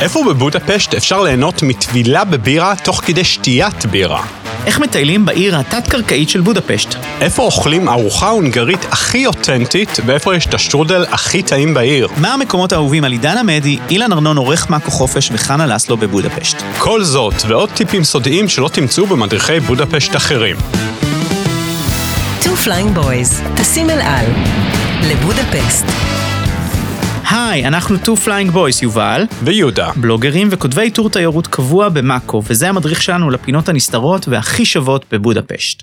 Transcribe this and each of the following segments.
איפה בבודפשט אפשר ליהנות מטבילה בבירה תוך כדי שתיית בירה? איך מטיילים בעיר התת-קרקעית של בודפשט? איפה אוכלים ארוחה הונגרית הכי אותנטית ואיפה יש את השטרודל הכי טעים בעיר? מה המקומות האהובים על עידן עמדי, אילן ארנון עורך מאקו חופש וחנה לסלו בבודפשט? כל זאת ועוד טיפים סודיים שלא תמצאו במדריכי בודפשט אחרים. Two Flying Boys, טסים אל על, לבודפסט. היי, אנחנו Two Flying Boys, יובל, ויהודה. בלוגרים וכותבי טור תיירות קבוע במאקו, וזה המדריך שלנו לפינות הנסתרות והכי שוות בבודפשט.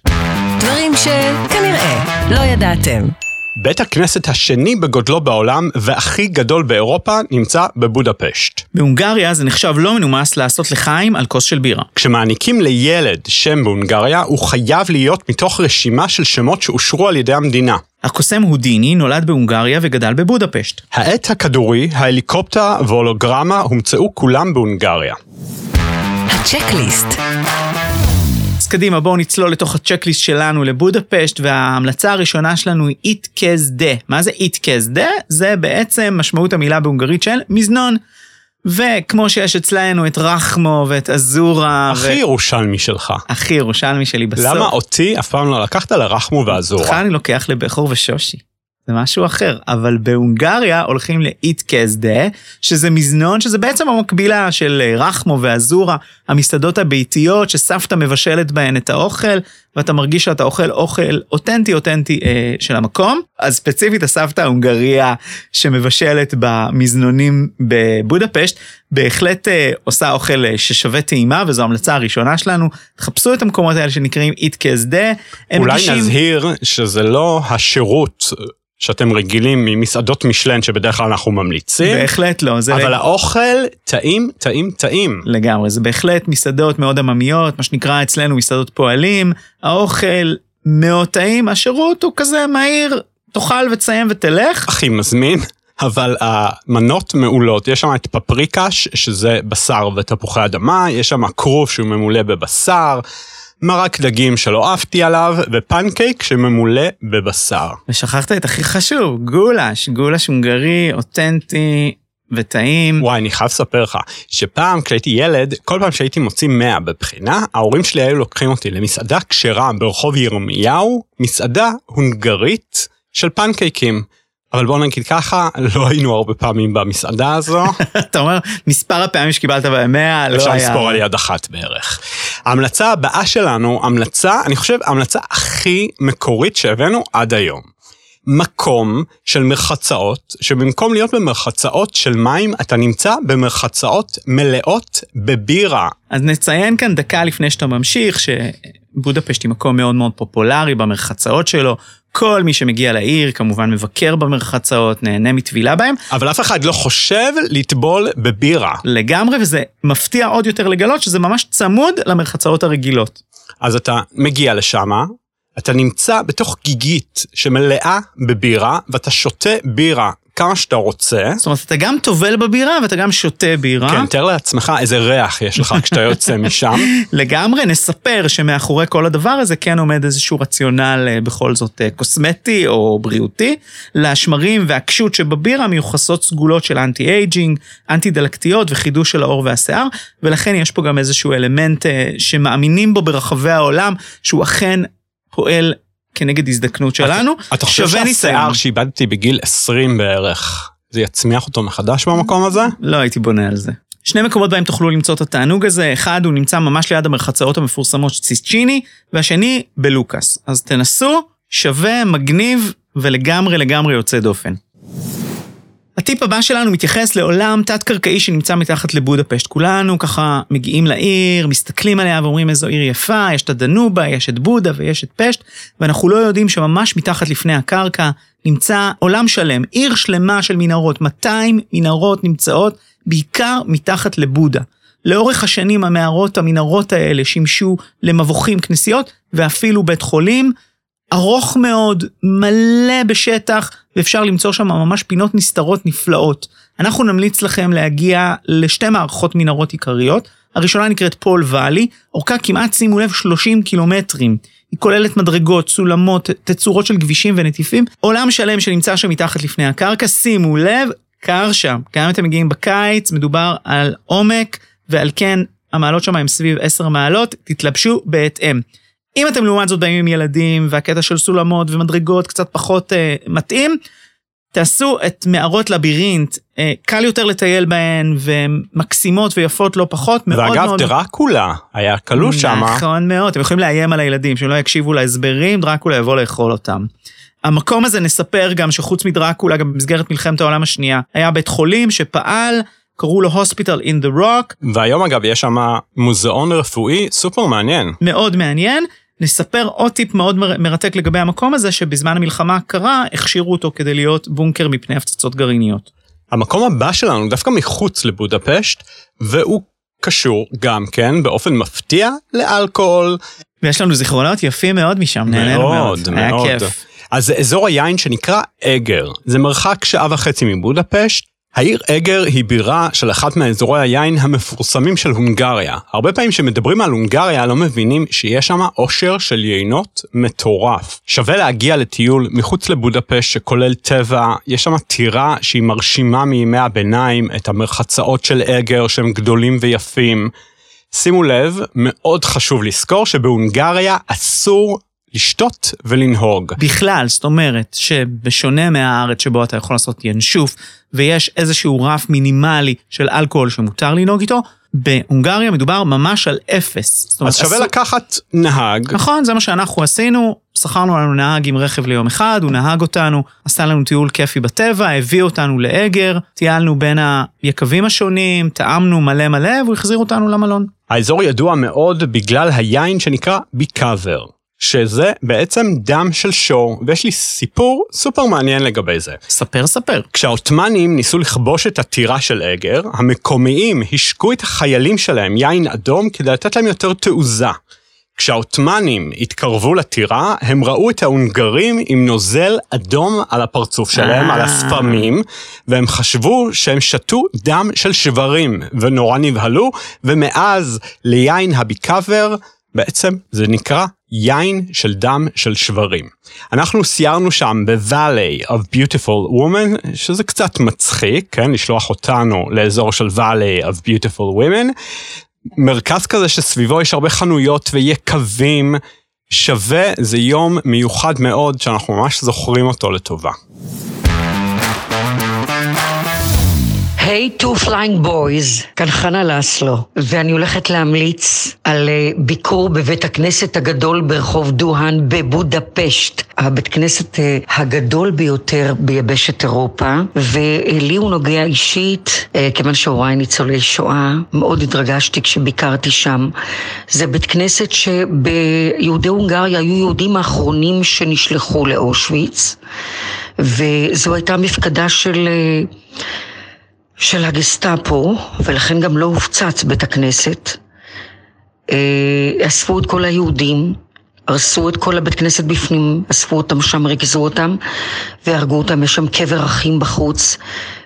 דברים שכנראה לא ידעתם. בית הכנסת השני בגודלו בעולם והכי גדול באירופה נמצא בבודפשט. בהונגריה זה נחשב לא מנומס לעשות לחיים על כוס של בירה. כשמעניקים לילד שם בהונגריה, הוא חייב להיות מתוך רשימה של שמות שאושרו על ידי המדינה. הקוסם הודיני נולד בהונגריה וגדל בבודפשט. העט הכדורי, ההליקופטר וההולוגרמה הומצאו כולם בהונגריה. הצ'קליסט. קדימה, בואו נצלול לתוך הצ'קליסט שלנו לבודפשט, וההמלצה הראשונה שלנו היא איטקזדה. מה זה איטקזדה? זה בעצם משמעות המילה בהונגרית של מזנון. וכמו שיש אצלנו את רחמו ואת אזורה. הכי ירושלמי שלך. הכי ירושלמי שלי בסוף. למה אותי אף פעם לא לקחת לרחמו אותך ואזורה? אני לוקח לבכור ושושי. זה משהו אחר, אבל בהונגריה הולכים לאיטקזדה, שזה מזנון, שזה בעצם המקבילה של אה, רחמו ואזורה, המסעדות הביתיות שסבתא מבשלת בהן את האוכל, ואתה מרגיש שאתה אוכל אוכל אותנטי אותנטי אה, של המקום. אז ספציפית הסבתא ההונגריה שמבשלת במזנונים בבודפשט, בהחלט אה, עושה אוכל אה, ששווה טעימה, וזו ההמלצה הראשונה שלנו. חפשו את המקומות האלה שנקראים איטקזדה. הם אולי מגישים- נזהיר שזה לא השירות שאתם רגילים ממסעדות משלן שבדרך כלל אנחנו ממליצים, בהחלט לא, זה אבל האוכל טעים, טעים, טעים. לגמרי, זה בהחלט מסעדות מאוד עממיות, מה שנקרא אצלנו מסעדות פועלים, האוכל מאוד טעים, השירות הוא כזה מהיר, תאכל ותסיים ותלך. הכי מזמין. אבל המנות מעולות, יש שם את פפריקש, שזה בשר ותפוחי אדמה, יש שם כרוב שהוא ממולא בבשר, מרק דגים שלא עפתי עליו, ופנקייק שממולא בבשר. ושכחת את הכי חשוב, גולש, גולש הונגרי, אותנטי וטעים. וואי, אני חייב לספר לך, שפעם כשהייתי ילד, כל פעם שהייתי מוציא 100 בבחינה, ההורים שלי היו לוקחים אותי למסעדה כשרה ברחוב ירמיהו, מסעדה הונגרית של פנקייקים. אבל בוא נגיד ככה, לא היינו הרבה פעמים במסעדה הזו, אתה אומר, מספר הפעמים שקיבלת 100, לא אפשר היה... לספור על יד אחת בערך. ההמלצה הבאה שלנו, המלצה, אני חושב, ההמלצה הכי מקורית שהבאנו עד היום. מקום של מרחצאות, שבמקום להיות במרחצאות של מים, אתה נמצא במרחצאות מלאות בבירה. אז נציין כאן דקה לפני שאתה ממשיך, שבודפשט היא מקום מאוד מאוד פופולרי במרחצאות שלו. כל מי שמגיע לעיר כמובן מבקר במרחצאות, נהנה מטבילה בהם. אבל אף אחד לא חושב לטבול בבירה. לגמרי, וזה מפתיע עוד יותר לגלות שזה ממש צמוד למרחצאות הרגילות. אז אתה מגיע לשם, אתה נמצא בתוך גיגית שמלאה בבירה, ואתה שותה בירה כמה שאתה רוצה. זאת אומרת, אתה גם טובל בבירה ואתה גם שותה בירה. כן, תאר לעצמך איזה ריח יש לך כשאתה יוצא משם. לגמרי, נספר שמאחורי כל הדבר הזה כן עומד איזשהו רציונל אה, בכל זאת אה, קוסמטי או בריאותי. לשמרים והכשות שבבירה מיוחסות סגולות של anti aging, אנטי דלקתיות וחידוש של העור והשיער, ולכן יש פה גם איזשהו אלמנט אה, שמאמינים בו ברחבי העולם, שהוא אכן פועל כנגד הזדקנות שלנו. אתה חושב שווה ניסיון. שהשיער שאיבדתי בגיל 20 בערך, זה יצמיח אותו מחדש במקום הזה? לא הייתי בונה על זה. שני מקומות בהם תוכלו למצוא את התענוג הזה, אחד הוא נמצא ממש ליד המרחצאות המפורסמות של ציסצ'יני, והשני בלוקאס. אז תנסו, שווה, מגניב ולגמרי לגמרי יוצא דופן. הטיפ הבא שלנו מתייחס לעולם תת-קרקעי שנמצא מתחת לבודפשט. כולנו ככה מגיעים לעיר, מסתכלים עליה ואומרים איזו עיר יפה, יש את הדנובה, יש את בודה ויש את פשט, ואנחנו לא יודעים שממש מתחת לפני הקרקע נמצא עולם שלם, עיר שלמה של מנהרות, 200 מנהרות נמצאות בעיקר מתחת לבודה. לאורך השנים המערות, המנהרות האלה שימשו למבוכים, כנסיות ואפילו בית חולים. ארוך מאוד, מלא בשטח, ואפשר למצוא שם ממש פינות נסתרות נפלאות. אנחנו נמליץ לכם להגיע לשתי מערכות מנהרות עיקריות. הראשונה נקראת פול ואלי, אורכה כמעט, שימו לב, 30 קילומטרים. היא כוללת מדרגות, סולמות, תצורות של כבישים ונטיפים. עולם שלם שנמצא שם מתחת לפני הקרקע, שימו לב, קר שם. גם אם אתם מגיעים בקיץ, מדובר על עומק, ועל כן המעלות שם הם סביב 10 מעלות, תתלבשו בהתאם. אם אתם לעומת זאת באים עם ילדים, והקטע של סולמות ומדרגות קצת פחות אה, מתאים, תעשו את מערות לבירינט, אה, קל יותר לטייל בהן, והן מקסימות ויפות לא פחות, מאוד ואגב, מאוד... דרקולה היה כלוא שם. נכון מאוד, אתם יכולים לאיים על הילדים, שהם לא יקשיבו להסברים, דרקולה יבוא לאכול אותם. המקום הזה נספר גם שחוץ מדרקולה, גם במסגרת מלחמת העולם השנייה, היה בית חולים שפעל, קראו לו Hospital in the Rock, והיום אגב יש שם מוזיאון רפואי סופר מעניין. מאוד מעניין. נספר עוד טיפ מאוד מר- מרתק לגבי המקום הזה, שבזמן המלחמה הקרה הכשירו אותו כדי להיות בונקר מפני הפצצות גרעיניות. המקום הבא שלנו דווקא מחוץ לבודפשט, והוא קשור גם כן באופן מפתיע לאלכוהול. ויש לנו זיכרונות יפים מאוד משם, נהנינו מאוד. מאוד, היה מאוד. כיף. אז זה אזור היין שנקרא אגר. זה מרחק שעה וחצי מבודפשט. העיר אגר היא בירה של אחת מאזורי היין המפורסמים של הונגריה. הרבה פעמים כשמדברים על הונגריה לא מבינים שיש שם עושר של יינות מטורף. שווה להגיע לטיול מחוץ לבודפשט שכולל טבע, יש שם טירה שהיא מרשימה מימי הביניים, את המרחצאות של אגר שהם גדולים ויפים. שימו לב, מאוד חשוב לזכור שבהונגריה אסור לשתות ולנהוג. בכלל, זאת אומרת שבשונה מהארץ שבו אתה יכול לעשות ינשוף, ויש איזשהו רף מינימלי של אלכוהול שמותר לנהוג איתו, בהונגריה מדובר ממש על אפס. אומרת, אז שווה אסור- לקחת נהג, נכון, זה מה שאנחנו עשינו, שכרנו לנו נהג עם רכב ליום אחד, הוא נהג אותנו, עשה לנו טיול כיפי בטבע, הביא אותנו לאגר, טיילנו בין היקבים השונים, טעמנו מלא מלא, והוא החזיר אותנו למלון. האזור ידוע מאוד בגלל היין שנקרא ביקאבר, שזה בעצם דם של שור, ויש לי סיפור סופר מעניין לגבי זה. ספר, ספר. כשהעות'מאנים ניסו לכבוש את הטירה של אגר, המקומיים השקו את החיילים שלהם יין אדום כדי לתת להם יותר תעוזה. כשהעות'מאנים התקרבו לטירה, הם ראו את ההונגרים עם נוזל אדום על הפרצוף שלהם, אה. על השפמים, והם חשבו שהם שתו דם של שברים, ונורא נבהלו, ומאז ליין הביקאבר, בעצם זה נקרא יין של דם של שברים. אנחנו סיירנו שם ב-Valley of Beautiful Women, שזה קצת מצחיק, כן? לשלוח אותנו לאזור של Valley of Beautiful Women. מרכז כזה שסביבו יש הרבה חנויות ויקבים, שווה, זה יום מיוחד מאוד שאנחנו ממש זוכרים אותו לטובה. היי two flying boys, כאן חנה לסלו, ואני הולכת להמליץ על אה, ביקור בבית הכנסת הגדול ברחוב דוהאן בבודפשט, הבית כנסת אה, הגדול ביותר ביבשת אירופה, ולי הוא נוגע אישית, אה, כיוון שהוריי ניצולי שואה, מאוד התרגשתי כשביקרתי שם. זה בית כנסת שביהודי הונגריה היו יהודים האחרונים שנשלחו לאושוויץ, וזו הייתה מפקדה של... של הגסטאפו, ולכן גם לא הופצץ בית הכנסת. אה, אספו את כל היהודים, הרסו את כל הבית כנסת בפנים, אספו אותם שם, ריכזו אותם, והרגו אותם. יש שם קבר אחים בחוץ,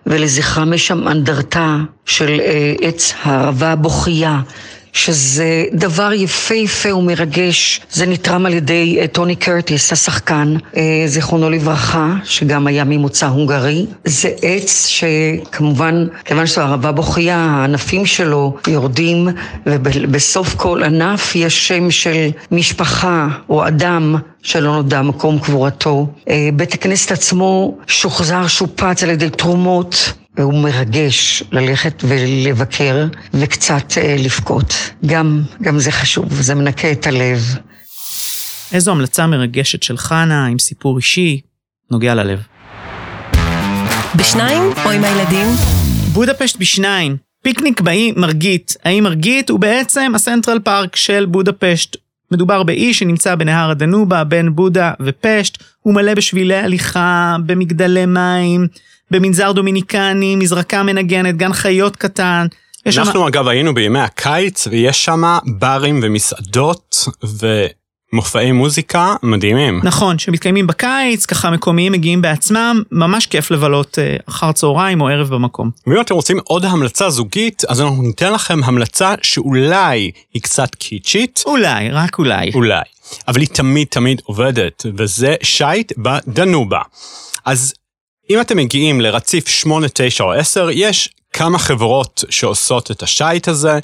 ולזכרם יש שם אנדרטה של אה, עץ הערבה הבוכייה. שזה דבר יפהפה ומרגש, זה נתרם על ידי אה, טוני קרטיס, השחקן, אה, זיכרונו לברכה, שגם היה ממוצא הונגרי. זה עץ שכמובן, כיוון שזו ערבה בוכייה, הענפים שלו יורדים, ובסוף כל ענף יש שם של משפחה או אדם שלא נודע מקום קבורתו. אה, בית הכנסת עצמו שוחזר, שופץ על ידי תרומות. והוא מרגש ללכת ולבקר וקצת אה, לבכות. גם, גם זה חשוב, זה מנקה את הלב. איזו המלצה מרגשת של חנה עם סיפור אישי, נוגע ללב. בשניים או עם הילדים? בודפשט בשניים, פיקניק באי מרגית. האי מרגית הוא בעצם הסנטרל פארק של בודפשט. מדובר באי שנמצא בנהר הדנובה בין בודה ופשט, הוא מלא בשבילי הליכה, במגדלי מים, במנזר דומיניקני, מזרקה מנגנת, גן חיות קטן. אנחנו אגב היינו בימי הקיץ, ויש שם ברים ומסעדות ומופעי מוזיקה מדהימים. נכון, שמתקיימים בקיץ, ככה מקומיים מגיעים בעצמם, ממש כיף לבלות אה, אחר צהריים או ערב במקום. ואם אתם רוצים עוד המלצה זוגית, אז אנחנו ניתן לכם המלצה שאולי היא קצת קיצ'ית, אולי, רק אולי. אולי, אבל היא תמיד תמיד עובדת, וזה שייט בדנובה. אז אם אתם מגיעים לרציף 8, 9 או 10, יש כמה חברות שעושות את השייט הזה.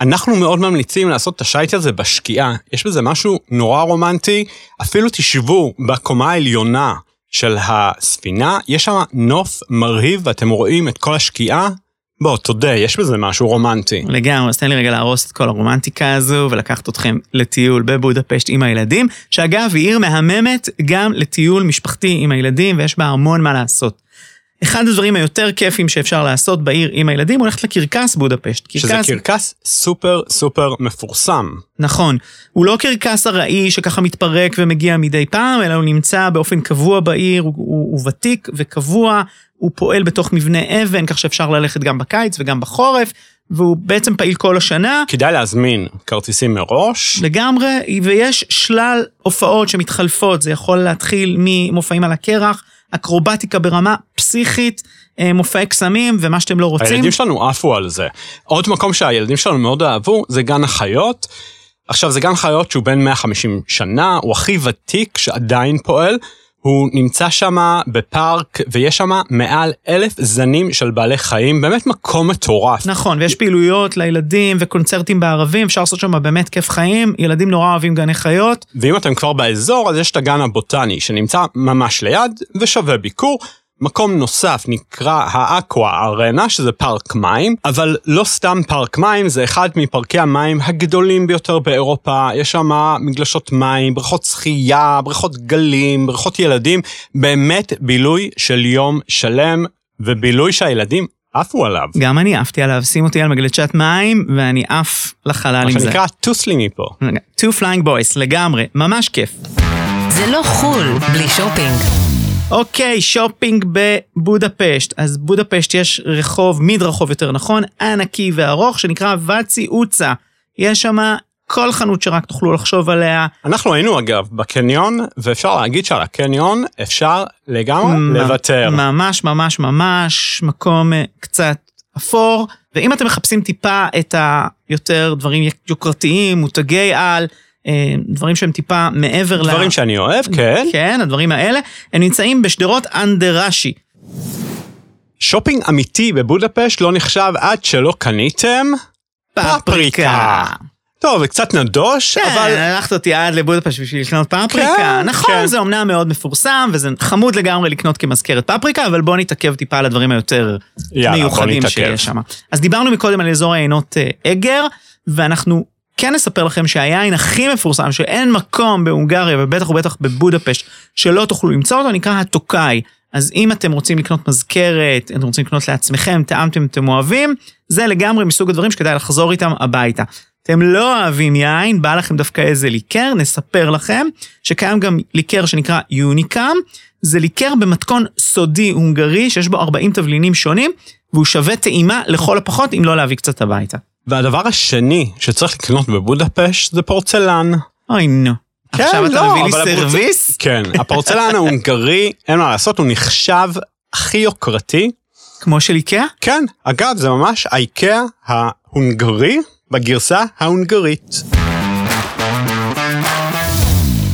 אנחנו מאוד ממליצים לעשות את השייט הזה בשקיעה. יש בזה משהו נורא רומנטי. אפילו תשבו בקומה העליונה של הספינה, יש שם נוף מרהיב ואתם רואים את כל השקיעה. בוא, תודה, יש בזה משהו רומנטי. לגמרי, אז תן לי רגע להרוס את כל הרומנטיקה הזו ולקחת אתכם לטיול בבודפשט עם הילדים, שאגב היא עיר מהממת גם לטיול משפחתי עם הילדים ויש בה המון מה לעשות. אחד הדברים היותר כיפים שאפשר לעשות בעיר עם הילדים הוא ללכת לקרקס בודפשט. שזה קרקס- קרקס סופר סופר מפורסם. נכון. הוא לא קרקס ארעי שככה מתפרק ומגיע מדי פעם, אלא הוא נמצא באופן קבוע בעיר, הוא, הוא, הוא ותיק וקבוע, הוא פועל בתוך מבנה אבן, כך שאפשר ללכת גם בקיץ וגם בחורף, והוא בעצם פעיל כל השנה. כדאי להזמין כרטיסים מראש. לגמרי, ויש שלל הופעות שמתחלפות, זה יכול להתחיל ממופעים על הקרח, אקרובטיקה ברמה פסיכית, אה, מופעי קסמים ומה שאתם לא רוצים. הילדים שלנו עפו על זה. עוד מקום שהילדים שלנו מאוד אהבו זה גן החיות. עכשיו זה גן חיות שהוא בן 150 שנה, הוא הכי ותיק שעדיין פועל. הוא נמצא שם בפארק ויש שם מעל אלף זנים של בעלי חיים, באמת מקום מטורף. נכון, ויש פעילויות לילדים וקונצרטים בערבים, אפשר לעשות שם באמת כיף חיים, ילדים נורא אוהבים גני חיות. ואם אתם כבר באזור אז יש את הגן הבוטני שנמצא ממש ליד ושווה ביקור. מקום נוסף נקרא האקווה ארנה, שזה פארק מים, אבל לא סתם פארק מים, זה אחד מפארקי המים הגדולים ביותר באירופה. יש שם מגלשות מים, בריכות שחייה, בריכות גלים, בריכות ילדים, באמת בילוי של יום שלם, ובילוי שהילדים עפו עליו. גם אני עפתי עליו, שים אותי על מגלצ'ת מים, ואני עף לחלל מה עם זה. שנקרא, טוס לי מפה. two flying boys, לגמרי, ממש כיף. זה לא חו"ל בלי שופינג. אוקיי, שופינג בבודפשט. אז בודפשט יש רחוב, מדרחוב יותר נכון, ענקי וארוך, שנקרא ואצי אוצה. יש שם כל חנות שרק תוכלו לחשוב עליה. אנחנו היינו אגב בקניון, ואפשר להגיד שעל הקניון אפשר לגמרי לוותר. ממש ממש ממש מקום אה, קצת אפור. ואם אתם מחפשים טיפה את היותר דברים יוקרתיים, מותגי על, דברים שהם טיפה מעבר ל... דברים שאני אוהב, כן. כן, הדברים האלה, הם נמצאים בשדרות אנדרשי. שופינג אמיתי בבודפשט לא נחשב עד שלא קניתם פפריקה. טוב, זה קצת נדוש, כן, אבל הלכת אותי עד לבודפשט בשביל לקנות פפריקה. כן, נכון, כן. זה אומנם מאוד מפורסם, וזה חמוד לגמרי לקנות כמזכרת פפריקה, אבל בואו נתעכב טיפה על הדברים היותר יאללה, בוא מיוחדים. שיש שם. אז דיברנו מקודם על אזור העיינות אה, אגר, ואנחנו כן נספר לכם שהיין הכי מפורסם, שאין מקום בהונגריה, ובטח ובטח בבודפשט, שלא תוכלו למצוא אותו, נקרא הטוקאי. אז אם אתם רוצים לקנות מזכרת, אתם רוצים לקנות לעצמכם, טעמתם, אתם אוהבים, זה לגמרי מסוג הדברים שכדאי לחזור איתם הביתה. אתם לא אוהבים יין, בא לכם דווקא איזה ליקר, נספר לכם שקיים גם ליקר שנקרא יוניקם, זה ליקר במתכון סודי הונגרי שיש בו 40 תבלינים שונים, והוא שווה טעימה לכל הפחות אם לא להביא קצת הביתה. והדבר השני שצריך לקנות בבודפשט זה פורצלן. אוי נו. כן, עכשיו אתה לא, מביא לי אבל הפורצ- סרוויס? כן, הפורצלן ההונגרי, אין מה לעשות, הוא נחשב הכי יוקרתי. כמו של איקאה? כן, אגב, זה ממש האיקאה ההונגרי בגרסה ההונגרית.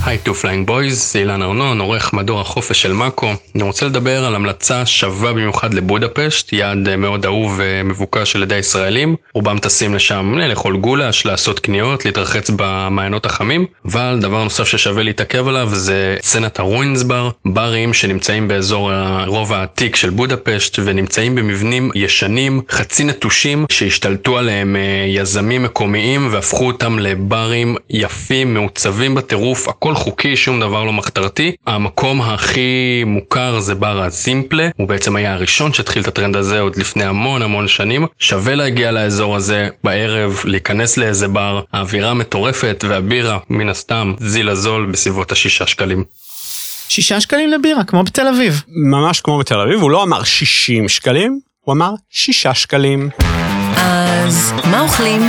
היי 2FlyingBoys, זה אילן ארנון, עורך מדור החופש של מאקו. אני רוצה לדבר על המלצה שווה במיוחד לבודפשט, יעד אה, מאוד אהוב ומבוקש על ידי הישראלים. רובם טסים לשם לאכול גולש, לעשות קניות, להתרחץ במעיינות החמים, אבל דבר נוסף ששווה להתעכב עליו זה סצנת ה ruin bars, ברים שנמצאים באזור הרובע העתיק של בודפשט ונמצאים במבנים ישנים, חצי נטושים, שהשתלטו עליהם אה, יזמים מקומיים והפכו אותם לברים יפים, מעוצבים בטירוף, הכל חוקי, שום דבר לא מחתרתי. המקום הכי מוכר זה בר הזימפלה, הוא בעצם היה הראשון שהתחיל את הטרנד הזה עוד לפני המון המון שנים. שווה להגיע לאזור הזה בערב, להיכנס לאיזה בר, האווירה מטורפת והבירה, מן הסתם, זיל הזול בסביבות השישה שקלים. שישה שקלים לבירה, כמו בתל אביב. ממש כמו בתל אביב, הוא לא אמר 60 שקלים, הוא אמר 6 שקלים. אז מה אוכלים?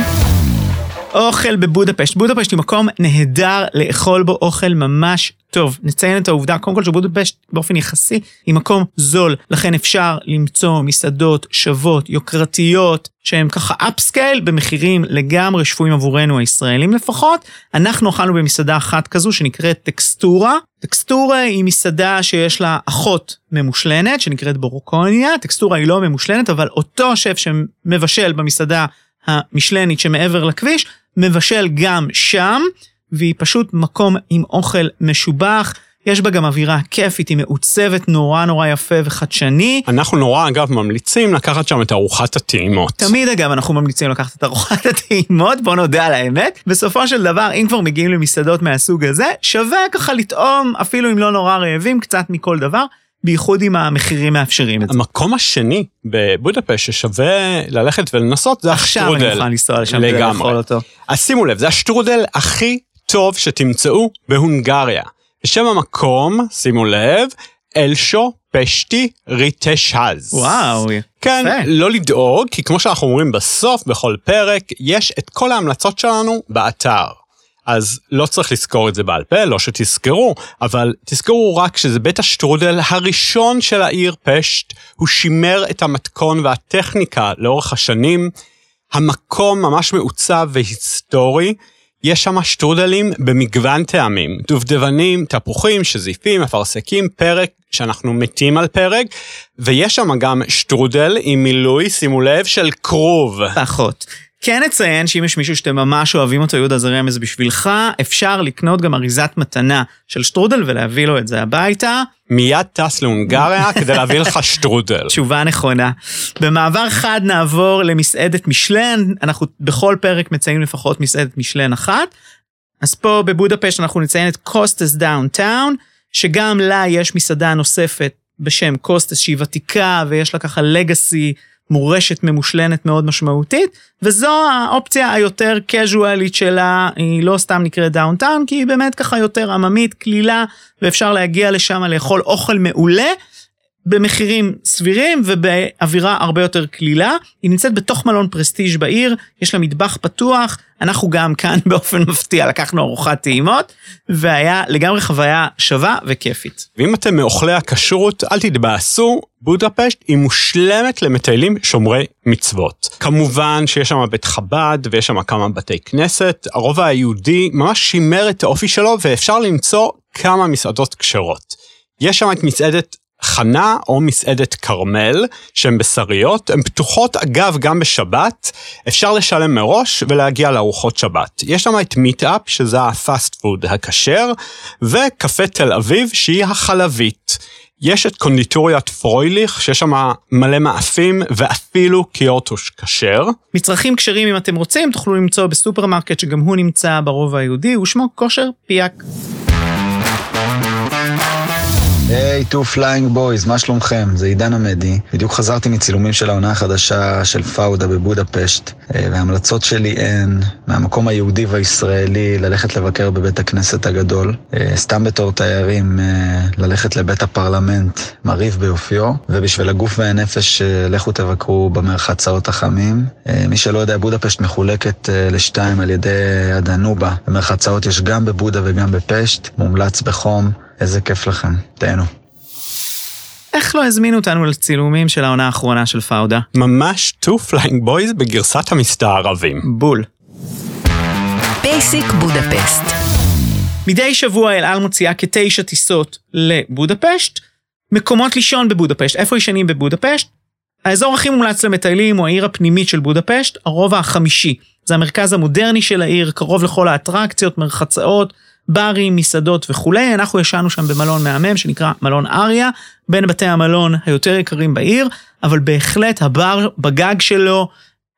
אוכל בבודפשט. בודפשט היא מקום נהדר לאכול בו אוכל ממש טוב. נציין את העובדה, קודם כל שבודפשט באופן יחסי היא מקום זול, לכן אפשר למצוא מסעדות שוות, יוקרתיות, שהן ככה אפסקייל במחירים לגמרי שפויים עבורנו הישראלים לפחות. אנחנו אכלנו במסעדה אחת כזו שנקראת טקסטורה. טקסטורה היא מסעדה שיש לה אחות ממושלנת שנקראת בורוקוניה. טקסטורה היא לא ממושלנת אבל אותו שף שמבשל במסעדה המשלנית שמעבר לכביש, מבשל גם שם, והיא פשוט מקום עם אוכל משובח. יש בה גם אווירה כיפית, היא מעוצבת נורא נורא יפה וחדשני. אנחנו נורא, אגב, ממליצים לקחת שם את ארוחת הטעימות. תמיד, אגב, אנחנו ממליצים לקחת את ארוחת הטעימות, בוא נודה על האמת. בסופו של דבר, אם כבר מגיעים למסעדות מהסוג הזה, שווה ככה לטעום, אפילו אם לא נורא רעבים, קצת מכל דבר. בייחוד אם המחירים מאפשרים את זה. המקום השני בבודפשט ששווה ללכת ולנסות זה עכשיו השטרודל. אני מוכן לנסוע לשם כדי לגמרי. לאכול אותו. אז שימו לב, זה השטרודל הכי טוב שתמצאו בהונגריה. בשם המקום, שימו לב, אלשו פשטי ריטשז. וואו, כן, יפה. לא לדאוג, כי כמו שאנחנו אומרים בסוף, בכל פרק, יש את כל ההמלצות שלנו באתר. אז לא צריך לזכור את זה בעל פה, לא שתזכרו, אבל תזכרו רק שזה בית השטרודל הראשון של העיר פשט, הוא שימר את המתכון והטכניקה לאורך השנים. המקום ממש מעוצב והיסטורי. יש שם שטרודלים במגוון טעמים, דובדבנים, תפוחים, שזיפים, אפרסקים, פרק, שאנחנו מתים על פרק, ויש שם גם שטרודל עם מילוי, שימו לב, של כרוב. פחות. כן נציין שאם יש מישהו שאתם ממש אוהבים אותו, יהודה זה רמז בשבילך, אפשר לקנות גם אריזת מתנה של שטרודל ולהביא לו את זה הביתה. מיד טס להונגריה כדי להביא לך שטרודל. תשובה נכונה. במעבר חד נעבור למסעדת משלן, אנחנו בכל פרק מציינים לפחות מסעדת משלן אחת. אז פה בבודפשט אנחנו נציין את קוסטס Downtown, שגם לה יש מסעדה נוספת בשם קוסטס שהיא ותיקה ויש לה ככה legacy, מורשת ממושלנת מאוד משמעותית, וזו האופציה היותר קזואלית שלה, היא לא סתם נקראת Downtown, כי היא באמת ככה יותר עממית, קלילה, ואפשר להגיע לשם לאכול אוכל מעולה. במחירים סבירים ובאווירה הרבה יותר קלילה. היא נמצאת בתוך מלון prestige בעיר, יש לה מטבח פתוח, אנחנו גם כאן באופן מפתיע לקחנו ארוחת טעימות, והיה לגמרי חוויה שווה וכיפית. ואם אתם מאוכלי הכשרות, אל תתבאסו, בודפשט היא מושלמת למטיילים שומרי מצוות. כמובן שיש שם בית חב"ד ויש שם כמה בתי כנסת, הרובע היהודי ממש שימר את האופי שלו ואפשר למצוא כמה מסעדות כשרות. יש שם את מסעדת חנה או מסעדת כרמל, שהן בשריות, הן פתוחות אגב גם בשבת, אפשר לשלם מראש ולהגיע לארוחות שבת. יש שם את מיטאפ, שזה ה fast food הכשר, וקפה תל אביב, שהיא החלבית. יש את קונדיטוריית פרוליך, שיש שם מלא מאפים ואפילו קיורטוש כשר. מצרכים כשרים אם אתם רוצים, תוכלו למצוא בסופרמרקט שגם הוא נמצא ברובע היהודי, ושמו כושר פיאץ. היי, 2FlyingBoys, מה שלומכם? זה עידן עמדי. בדיוק חזרתי מצילומים של העונה החדשה של פאודה בבודפשט, אה, וההמלצות שלי הן מהמקום היהודי והישראלי ללכת לבקר בבית הכנסת הגדול, אה, סתם בתור תיירים אה, ללכת לבית הפרלמנט, מרהיב ביופיו, ובשביל הגוף והנפש לכו תבקרו במרחצאות החמים. מי שלא יודע, בודפשט מחולקת לשתיים על ידי הדנובה. במרחצאות יש גם בבודה וגם בפשט, מומלץ בחום. איזה כיף לכם, תהנו. איך לא הזמינו אותנו לצילומים של העונה האחרונה של פאודה? ממש 2FlyingBoys בגרסת המסתערבים. בול. basic בודפשט. מדי שבוע אל על מוציאה כתשע טיסות לבודפשט, מקומות לישון בבודפשט. איפה ישנים בבודפשט? האזור הכי מומלץ למטיילים הוא העיר הפנימית של בודפשט, הרובע החמישי. זה המרכז המודרני של העיר, קרוב לכל האטרקציות, מרחצאות, ברים, מסעדות וכולי. אנחנו ישנו שם במלון מהמם שנקרא מלון אריה, בין בתי המלון היותר יקרים בעיר, אבל בהחלט הבר בגג שלו,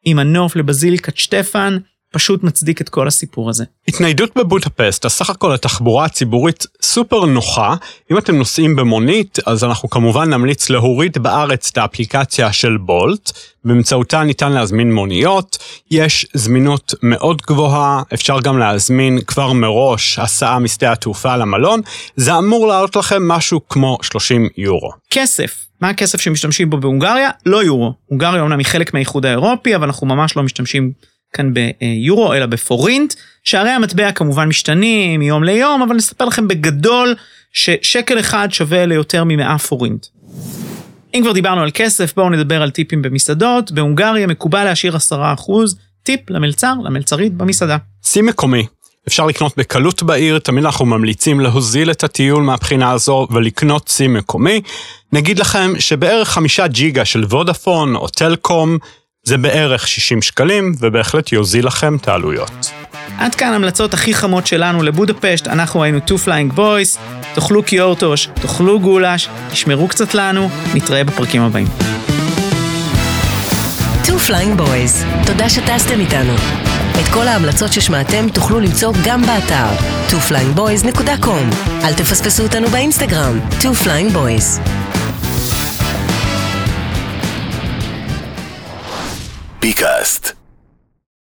עם הנוף לבזיליקת שטפן, פשוט מצדיק את כל הסיפור הזה. התניידות בבודפסט, אז סך הכל התחבורה הציבורית סופר נוחה. אם אתם נוסעים במונית, אז אנחנו כמובן נמליץ להוריד בארץ את האפליקציה של בולט. באמצעותה ניתן להזמין מוניות, יש זמינות מאוד גבוהה, אפשר גם להזמין כבר מראש הסעה משדה התעופה למלון, זה אמור לעלות לכם משהו כמו 30 יורו. כסף, מה הכסף שמשתמשים בו בהונגריה? לא יורו. הונגריה אומנם היא חלק מהאיחוד האירופי, אבל אנחנו ממש לא משתמשים כאן ביורו, אלא בפורינט. שערי המטבע כמובן משתנים מיום ליום, אבל נספר לכם בגדול ששקל אחד שווה ליותר ממאה פורינט. אם כבר דיברנו על כסף, בואו נדבר על טיפים במסעדות. בהונגריה מקובל להשאיר 10% טיפ למלצר, למלצרית במסעדה. שיא מקומי. אפשר לקנות בקלות בעיר, תמיד אנחנו ממליצים להוזיל את הטיול מהבחינה הזו ולקנות סי מקומי. נגיד לכם שבערך חמישה ג'יגה של וודאפון או טלקום זה בערך 60 שקלים, ובהחלט יוזיל לכם את העלויות. עד כאן המלצות הכי חמות שלנו לבודפשט, אנחנו היינו 2 Flying Boys, תאכלו קיורטוש, תאכלו גולש, תשמרו קצת לנו, נתראה בפרקים הבאים. 2 Flying Boys, תודה שטסתם איתנו. את כל ההמלצות ששמעתם תוכלו למצוא גם באתר 2flyingboys.com. אל תפספסו אותנו באינסטגרם 2flyingboys. Picast.